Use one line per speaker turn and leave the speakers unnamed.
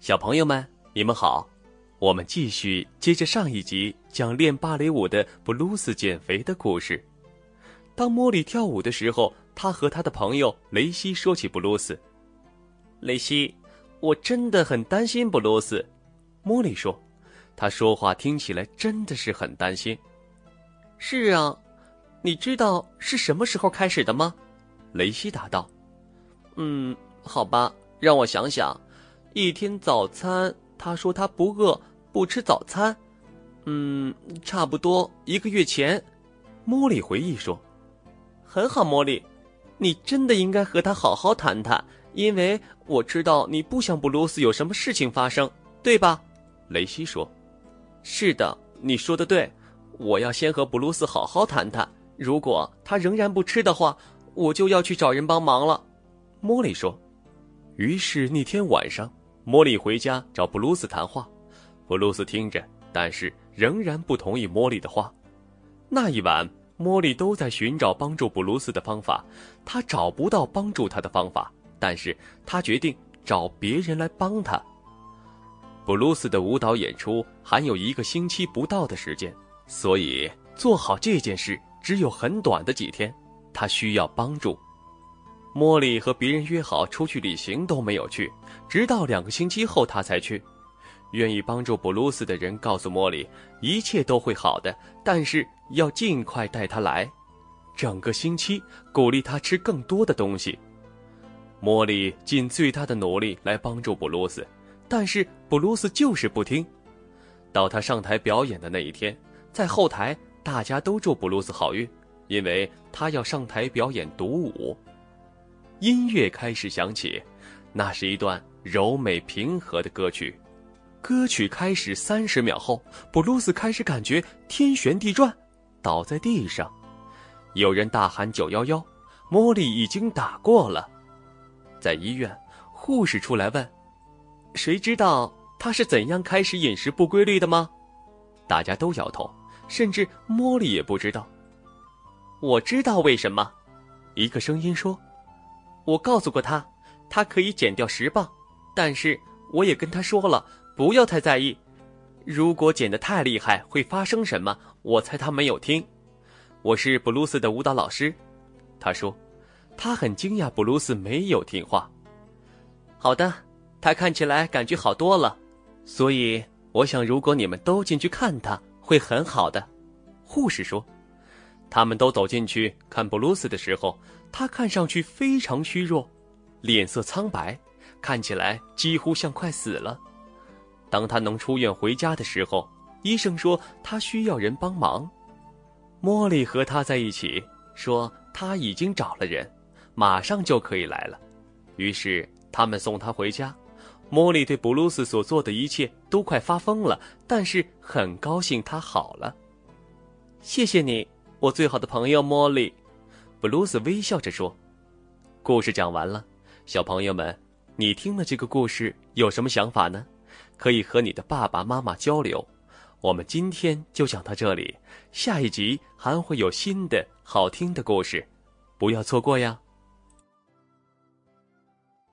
小朋友们，你们好，我们继续接着上一集讲练芭蕾舞的布鲁斯减肥的故事。当莫莉跳舞的时候，他和他的朋友雷西说起布鲁斯。雷西，我真的很担心布鲁斯。莫莉说，他说话听起来真的是很担心。是啊，你知道是什么时候开始的吗？雷西答道。嗯，好吧，让我想想。一天早餐，他说他不饿，不吃早餐。嗯，差不多一个月前，茉莉回忆说：“很好，茉莉，你真的应该和他好好谈谈，因为我知道你不想布鲁斯有什么事情发生，对吧？”雷西说：“是的，你说的对，我要先和布鲁斯好好谈谈。如果他仍然不吃的话，我就要去找人帮忙了。”茉莉说。于是那天晚上。莫莉回家找布鲁斯谈话，布鲁斯听着，但是仍然不同意莫莉的话。那一晚，莫莉都在寻找帮助布鲁斯的方法，他找不到帮助他的方法，但是他决定找别人来帮他。布鲁斯的舞蹈演出还有一个星期不到的时间，所以做好这件事只有很短的几天，他需要帮助。茉莉和别人约好出去旅行都没有去，直到两个星期后他才去。愿意帮助布鲁斯的人告诉茉莉，一切都会好的，但是要尽快带他来。整个星期鼓励他吃更多的东西。茉莉尽最大的努力来帮助布鲁斯，但是布鲁斯就是不听。到他上台表演的那一天，在后台大家都祝布鲁斯好运，因为他要上台表演独舞。音乐开始响起，那是一段柔美平和的歌曲。歌曲开始三十秒后，布鲁斯开始感觉天旋地转，倒在地上。有人大喊“九幺幺”，茉莉已经打过了。在医院，护士出来问：“谁知道他是怎样开始饮食不规律的吗？”大家都摇头，甚至茉莉也不知道。我知道为什么，一个声音说。我告诉过他，他可以减掉十磅，但是我也跟他说了，不要太在意。如果减得太厉害，会发生什么？我猜他没有听。我是布鲁斯的舞蹈老师，他说，他很惊讶布鲁斯没有听话。好的，他看起来感觉好多了，所以我想，如果你们都进去看他，会很好的。护士说。他们都走进去看布鲁斯的时候，他看上去非常虚弱，脸色苍白，看起来几乎像快死了。当他能出院回家的时候，医生说他需要人帮忙。茉莉和他在一起，说他已经找了人，马上就可以来了。于是他们送他回家。茉莉对布鲁斯所做的一切都快发疯了，但是很高兴他好了。谢谢你。我最好的朋友莫莉，布鲁斯微笑着说：“故事讲完了，小朋友们，你听了这个故事有什么想法呢？可以和你的爸爸妈妈交流。我们今天就讲到这里，下一集还会有新的好听的故事，不要错过呀。”